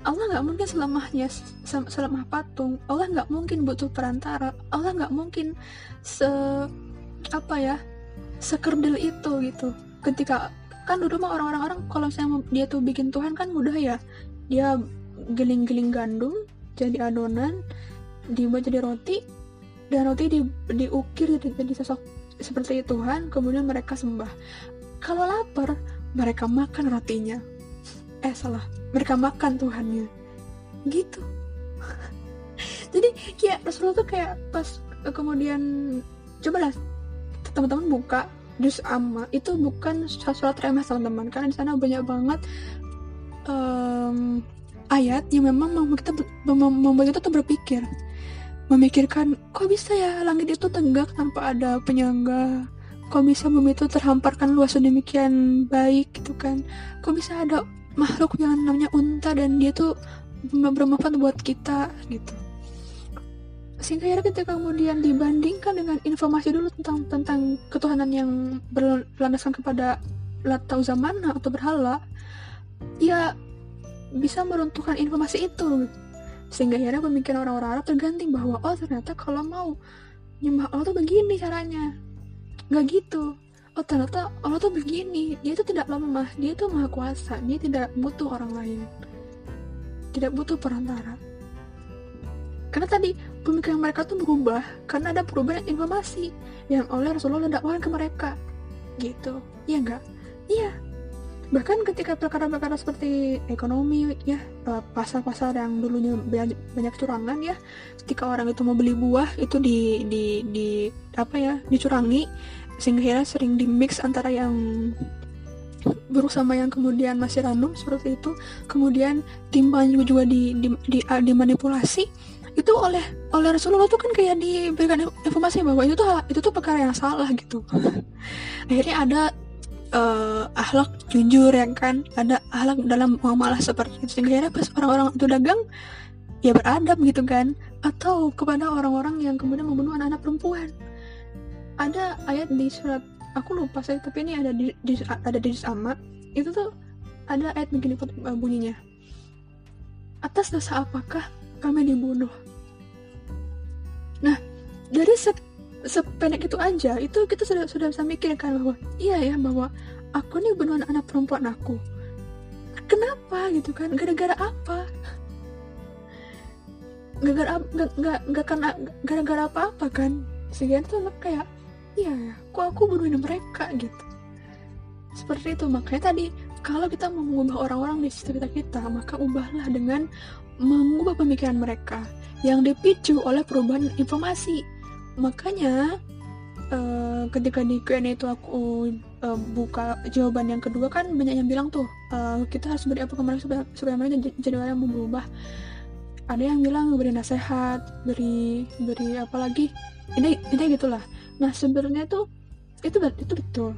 Allah nggak mungkin selamahnya selamah patung. Allah nggak mungkin butuh perantara. Allah nggak mungkin se apa ya sekerdil itu gitu. Ketika kan dulu mah orang-orang orang kalau saya dia tuh bikin Tuhan kan mudah ya. Dia geling-geling gandum jadi adonan dibuat jadi roti dan roti di, diukir jadi, jadi sosok seperti Tuhan kemudian mereka sembah. Kalau lapar mereka makan rotinya eh salah. Mereka makan Tuhannya. Gitu. Jadi kayak Rasulullah tuh kayak pas kemudian cobalah teman-teman buka juz amma. Itu bukan surat remeh teman-teman. Karena di sana banyak banget um, ayat yang memang membuat kita membuat kita tuh berpikir. Memikirkan kok bisa ya langit itu tegak tanpa ada penyangga? Kok bisa bumi itu terhamparkan luas sedemikian baik? Gitu kan. Kok bisa ada makhluk yang namanya unta dan dia tuh bermanfaat buat kita gitu. Sehingga ya ketika kemudian dibandingkan dengan informasi dulu tentang tentang ketuhanan yang berlandaskan kepada latau zamana atau berhala ya bisa meruntuhkan informasi itu. Sehingga akhirnya pemikiran orang-orang Arab terganting bahwa oh ternyata kalau mau nyembah Allah tuh begini caranya. Nggak gitu oh ternyata Allah tuh begini. Dia itu tidak lemah dia itu maha kuasa. Dia tidak butuh orang lain. Tidak butuh perantara. Karena tadi pemikiran mereka tuh berubah karena ada perubahan informasi yang oleh Rasulullah dakwahkan ke mereka. Gitu. Iya enggak iya. Bahkan ketika perkara-perkara seperti ekonomi ya eh, pasar-pasar yang dulunya banyak curangan ya ketika orang itu mau beli buah itu di di di apa ya dicurangi sehingga akhirnya sering di mix antara yang buruk sama yang kemudian masih random seperti itu. Kemudian timbanya juga di, di, di, dimanipulasi. Itu oleh oleh Rasulullah tuh kan kayak diberikan informasi bahwa itu tuh itu tuh perkara yang salah gitu. Akhirnya ada uh, akhlak jujur yang kan? Ada akhlak dalam muamalah seperti itu. Sehingga akhirnya pas orang-orang itu dagang ya beradab gitu kan? Atau kepada orang-orang yang kemudian membunuh anak-anak perempuan ada ayat di surat aku lupa saya tapi ini ada di, di ada di sama itu tuh ada ayat begini uh, bunyinya. Atas dosa apakah kami dibunuh? Nah dari se sependek itu aja itu kita sudah sudah bisa mikirkan bahwa iya ya bahwa aku nih benar anak perempuan aku. Kenapa gitu kan? Gara-gara apa? Gara-gara gara-gara apa-apa kan? Sehingga itu kayak ya kok aku bunuhin mereka gitu. Seperti itu makanya tadi kalau kita mau mengubah orang-orang di sekitar kita maka ubahlah dengan mengubah pemikiran mereka yang dipicu oleh perubahan informasi. Makanya uh, ketika di Q&A itu aku uh, buka jawaban yang kedua kan banyak yang bilang tuh uh, kita harus beri apa ke mereka supaya, supaya mereka jadi orang yang berubah ada yang bilang beri nasihat beri beri apa lagi? Ini ini gitulah. Nah sebenarnya tuh itu itu betul.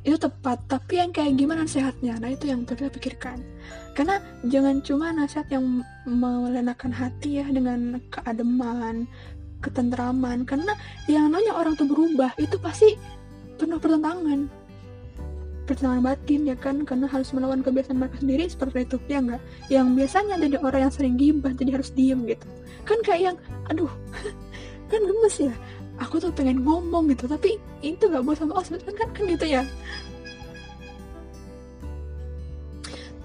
Itu tepat tapi yang kayak gimana nasihatnya nah itu yang perlu pikirkan. Karena jangan cuma nasihat yang melenakan hati ya dengan keademan ketentraman. Karena yang namanya orang tuh berubah itu pasti penuh pertentangan pertentangan batin ya kan? Karena harus melawan kebiasaan mereka sendiri seperti itu. Ya enggak yang biasanya jadi orang yang sering gibah jadi harus diem gitu. Kan kayak yang aduh kan gemes ya. Aku tuh pengen ngomong gitu. Tapi itu gak boleh sama Osman kan, kan gitu ya.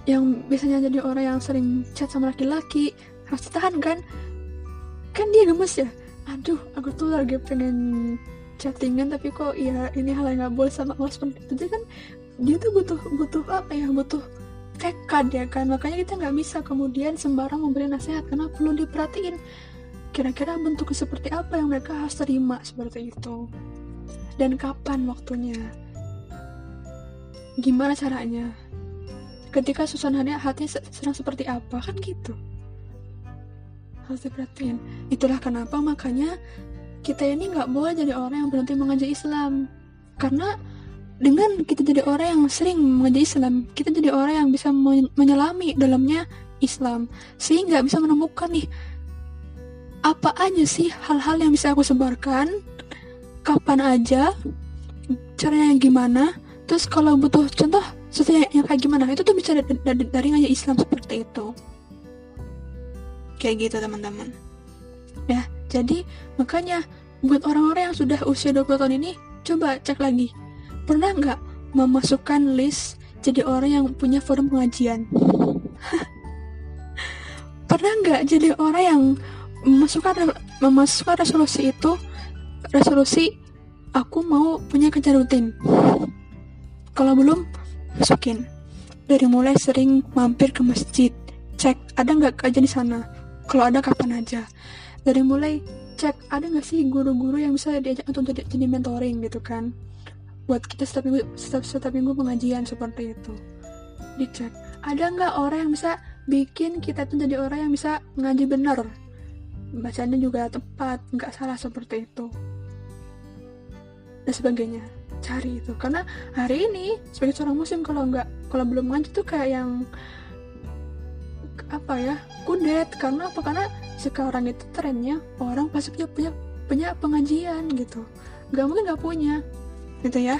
Yang biasanya jadi orang yang sering chat sama laki-laki harus ditahan kan? Kan dia gemes ya. Aduh aku tuh lagi pengen chattingan tapi kok ya ini hal yang gak boleh sama Osman itu. Jadi kan dia tuh butuh butuh apa ya? Butuh tekad ya kan? Makanya kita nggak bisa kemudian sembarang memberi nasihat. Karena perlu diperhatiin. Kira-kira bentuk seperti apa yang mereka harus terima seperti itu? Dan kapan waktunya? Gimana caranya? Ketika suasananya hati sedang seperti apa? Kan gitu. Harus diperhatiin. Itulah kenapa makanya kita ini nggak boleh jadi orang yang berhenti mengajar Islam. Karena dengan kita jadi orang yang sering mengajar Islam kita jadi orang yang bisa menyelami dalamnya Islam sehingga bisa menemukan nih apa aja sih hal-hal yang bisa aku sebarkan kapan aja caranya gimana terus kalau butuh contoh sesuatu yang, yang kayak gimana itu tuh bisa dari, dari, dari ngaji Islam seperti itu. Kayak gitu teman-teman. Ya jadi makanya buat orang-orang yang sudah usia 20 tahun ini coba cek lagi pernah nggak memasukkan list jadi orang yang punya forum pengajian? Pernah nggak jadi orang yang memasukkan memasukkan resolusi itu? Resolusi aku mau punya kerja rutin. Kalau belum masukin. Dari mulai sering mampir ke masjid cek ada nggak kerja di sana? Kalau ada kapan aja? Dari mulai cek ada nggak sih guru-guru yang bisa diajak untuk jadi, mentoring gitu kan buat kita setiap minggu setiap, setiap minggu pengajian seperti itu. Dicek. Ada nggak orang yang bisa bikin kita tuh jadi orang yang bisa ngaji benar bacanya juga tepat nggak salah seperti itu. Dan sebagainya. Cari itu. Karena hari ini sebagai seorang muslim kalau nggak kalau belum ngaji tuh kayak yang apa ya kudet. Karena apa? Karena sekarang itu trennya orang pasti punya punya punya pengajian gitu. Nggak mungkin nggak punya gitu ya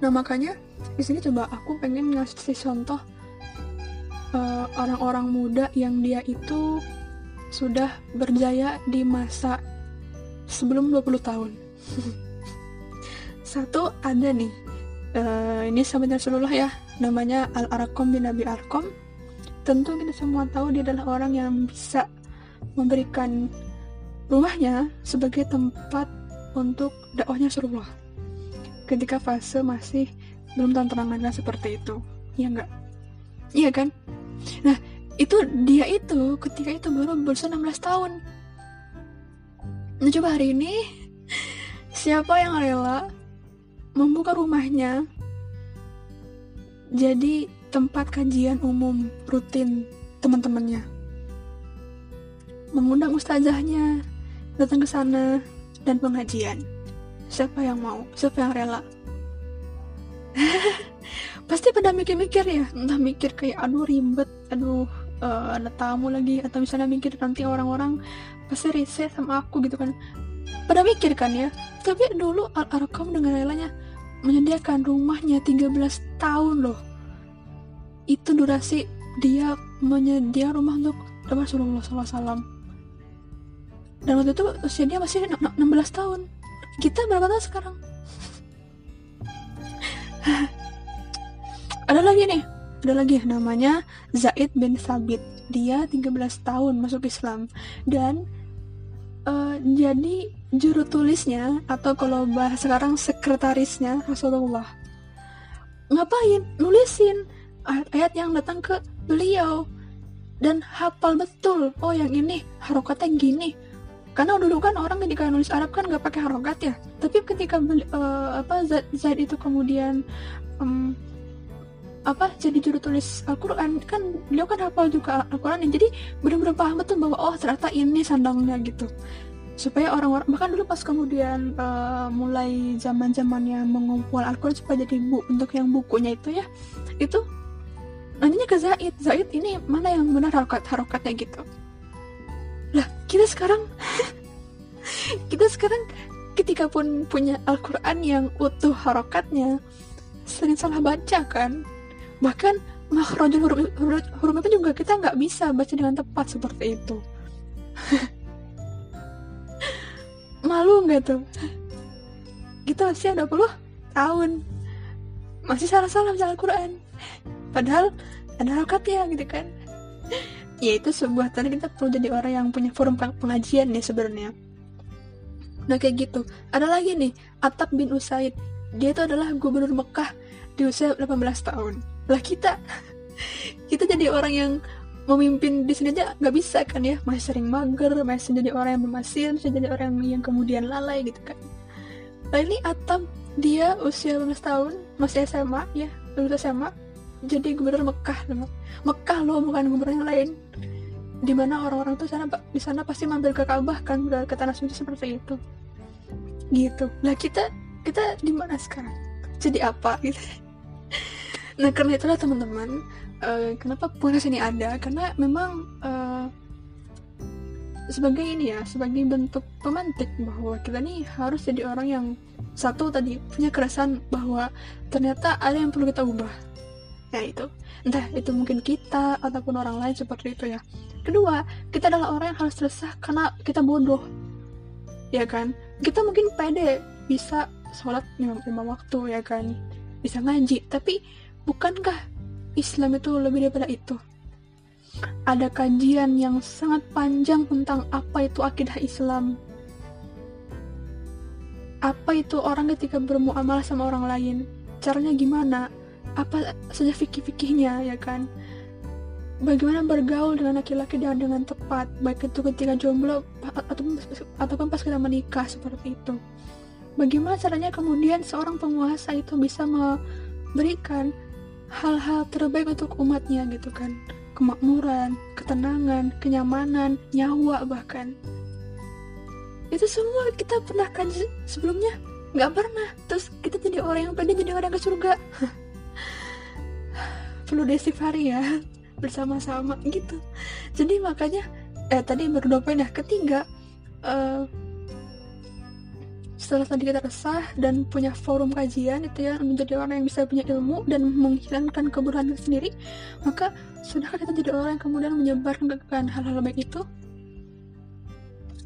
nah makanya di sini coba aku pengen ngasih contoh Eh, orang-orang uh, muda yang dia itu sudah berjaya di masa sebelum 20 tahun. Satu ada nih, uh, ini sahabat Rasulullah ya, namanya Al Arakom bin Nabi Arkom. Tentu kita semua tahu dia adalah orang yang bisa memberikan rumahnya sebagai tempat untuk dakwahnya Rasulullah. Ketika fase masih belum terang-terangan seperti itu, ya enggak? Iya kan? Nah, itu dia itu ketika itu baru berusia 16 tahun. Nah, coba hari ini siapa yang rela membuka rumahnya jadi tempat kajian umum rutin teman-temannya. Mengundang ustazahnya datang ke sana dan pengajian. Siapa yang mau? Siapa yang rela? pasti pada mikir-mikir ya. Entah mikir kayak aduh ribet. Aduh uh, ada tamu lagi. Atau misalnya mikir nanti orang-orang pasti riset sama aku gitu kan. Pada mikir kan ya. Tapi dulu Al-Arkam dengan relanya menyediakan rumahnya 13 tahun loh. Itu durasi dia menyedia rumah untuk Rasulullah SAW dan waktu itu usia dia masih 16 tahun. Kita berapa tahun sekarang. Ada lagi nih. Ada lagi. Namanya Zaid bin Sabit dia 13 tahun masuk Islam. Dan uh, jadi juru tulisnya atau kalau bahas sekarang sekretarisnya Rasulullah. Ngapain? Nulisin ayat-ayat yang datang ke beliau. Dan hafal betul. Oh yang ini harokatnya gini karena dulu kan orang ketika nulis Arab kan nggak pakai harokat ya. Tapi ketika uh, apa Zaid, Zaid itu kemudian um, apa jadi juru tulis Al-Quran kan beliau kan hafal juga Al-Quran jadi benar-benar paham betul bahwa oh ternyata ini sandangnya gitu. Supaya orang-orang bahkan dulu pas kemudian uh, mulai zaman zamannya mengumpul Al-Quran supaya jadi bu untuk yang bukunya itu ya itu nantinya ke Zaid Zaid ini mana yang benar harokat harokatnya gitu lah kita sekarang kita sekarang ketika pun punya Al-Quran yang utuh harokatnya sering salah baca kan? Bahkan makhrajul huruf, huruf, huruf itu juga kita nggak bisa baca dengan tepat seperti itu. Malu nggak tuh? Kita masih ada puluh tahun. Masih salah-salah baca Al-Quran. Padahal ada harokatnya gitu kan ya itu sebuah tanda kita perlu jadi orang yang punya forum pengajian ya sebenarnya. Nah kayak gitu. Ada lagi nih Atab bin Usaid. Dia itu adalah gubernur Mekah di usia 18 tahun. Lah kita kita jadi orang yang memimpin di sini aja nggak bisa kan ya. Masih sering mager masih jadi orang yang bermasin masih jadi orang yang kemudian lalai gitu kan. Nah ini Atam dia usia 15 tahun masih SMA ya lulus SMA jadi gubernur Mekah. Mekah loh bukan gubernur yang lain. Di mana orang-orang tuh sana di sana pasti mampir ke Ka'bah kan ke tanah suci seperti itu. Gitu. Lah kita kita di mana sekarang? Jadi apa? Gitu. Nah karena itulah teman-teman uh, kenapa podcast ini ada? Karena memang uh, sebagai ini ya sebagai bentuk pemantik bahwa kita nih harus jadi orang yang satu tadi punya keresahan bahwa ternyata ada yang perlu kita ubah ya itu entah itu mungkin kita ataupun orang lain seperti itu ya kedua kita adalah orang yang harus resah karena kita bodoh ya kan kita mungkin pede bisa sholat lima, lima waktu ya kan bisa ngaji tapi Bukankah Islam itu lebih daripada itu? Ada kajian yang sangat panjang tentang apa itu akidah Islam. Apa itu orang ketika bermuamalah sama orang lain? Caranya gimana? Apa saja fikih-fikihnya ya kan? Bagaimana bergaul dengan laki-laki dengan dengan tepat, baik itu ketika jomblo ataupun ataupun pas kita menikah seperti itu. Bagaimana caranya kemudian seorang penguasa itu bisa memberikan hal-hal terbaik untuk umatnya gitu kan? Kemakmuran, ketenangan, kenyamanan, nyawa bahkan. Itu semua kita pernah kaji sebelumnya? Nggak pernah. Terus kita jadi orang yang pede jadi orang ke surga perlu hari ya bersama-sama gitu. Jadi makanya eh tadi berdua poin ya. Ketiga uh, setelah tadi kita resah dan punya forum kajian itu ya menjadi orang yang bisa punya ilmu dan menghilangkan keburukan sendiri maka sudahkah kita jadi orang yang kemudian menyebarkan hal-hal baik itu?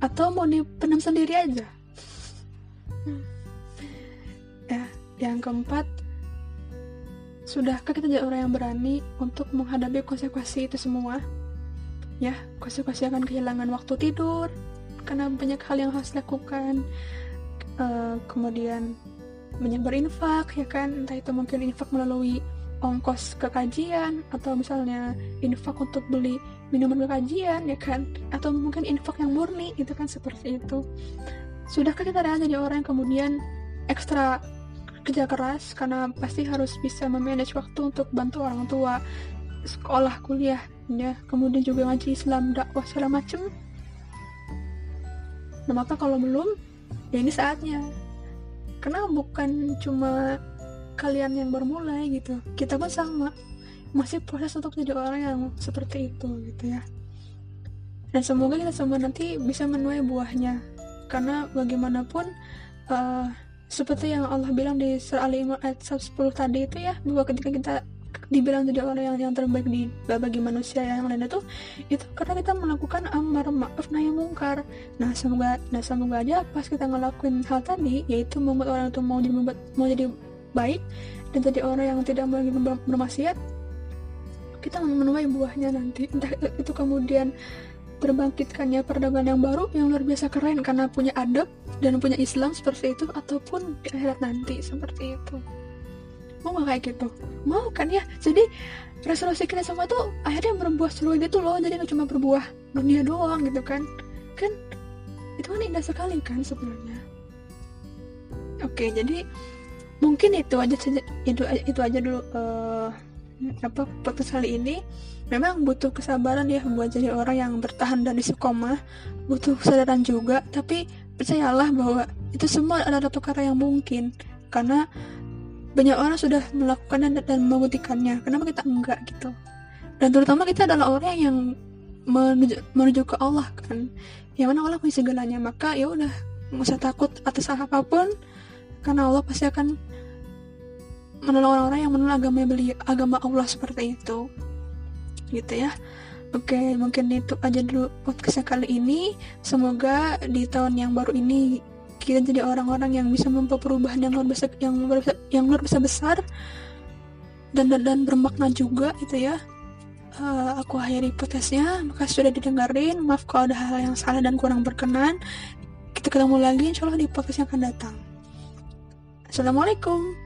Atau mau dipendam sendiri aja? Hmm. ya yang keempat sudahkah kita jadi orang yang berani untuk menghadapi konsekuensi itu semua? Ya konsekuensi akan kehilangan waktu tidur karena banyak hal yang harus dilakukan uh, kemudian menyebar infak ya kan? Entah itu mungkin infak melalui ongkos ke kajian atau misalnya infak untuk beli minuman ke kajian ya kan? Atau mungkin infak yang murni gitu kan? Seperti itu. Sudahkah kita jadi orang yang kemudian ekstra kerja keras karena pasti harus bisa memanage waktu untuk bantu orang tua sekolah kuliah ya. Kemudian juga ngaji Islam dakwah segala macem. Nah maka kalau belum ya ini saatnya. Karena bukan cuma kalian yang bermulai gitu kita pun sama. Masih proses untuk jadi orang yang seperti itu gitu ya. Dan semoga kita semua nanti bisa menuai buahnya. Karena bagaimanapun uh, seperti yang Allah bilang di surah Ali Imran ayat 10 tadi itu ya bahwa ketika kita dibilang jadi orang yang yang terbaik di bagi manusia yang lain itu itu karena kita melakukan amar ma'ruf nahi mungkar. Nah semoga nah semoga aja pas kita ngelakuin hal tadi yaitu membuat orang itu mau jadi mau jadi baik dan jadi orang yang tidak mau lagi bermaksiat kita menuai buahnya nanti. Entah itu kemudian terbangkitkannya perdagangan yang baru yang luar biasa keren karena punya adab dan punya Islam seperti itu ataupun di akhirat nanti seperti itu. Mau gak kayak gitu? Mau kan ya? Jadi resolusi kita semua tuh akhirnya berbuah seluruh itu loh. Jadi gak cuma berbuah dunia doang gitu kan? Kan itu kan indah sekali kan sebenarnya. Oke jadi mungkin itu aja itu itu aja dulu uh, apa podcast kali ini memang butuh kesabaran ya buat jadi orang yang bertahan dan istiqomah. Butuh kesadaran juga tapi percayalah bahwa itu semua adalah perkara yang mungkin. Karena banyak orang sudah melakukan dan, dan membuktikannya. Kenapa kita enggak gitu? Dan terutama kita adalah orang yang menuju, menuju ke Allah kan? Yang mana Allah punya segalanya. Maka ya udah nggak usah takut atas apa pun. Karena Allah pasti akan menolong orang-orang yang menolong agama beliau agama Allah seperti itu gitu ya. Oke, mungkin itu aja dulu podcastnya kali ini. Semoga di tahun yang baru ini kita jadi orang-orang yang bisa membawa perubahan yang luar biasa yang luar biasa, yang luar biasa besar dan dan, dan bermakna juga gitu ya. Uh, aku akhiri podcastnya. Makasih sudah didengarin. Maaf kalau ada hal yang salah dan kurang berkenan. Kita ketemu lagi insya Allah di podcast yang akan datang. Assalamualaikum